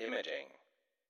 Imaging.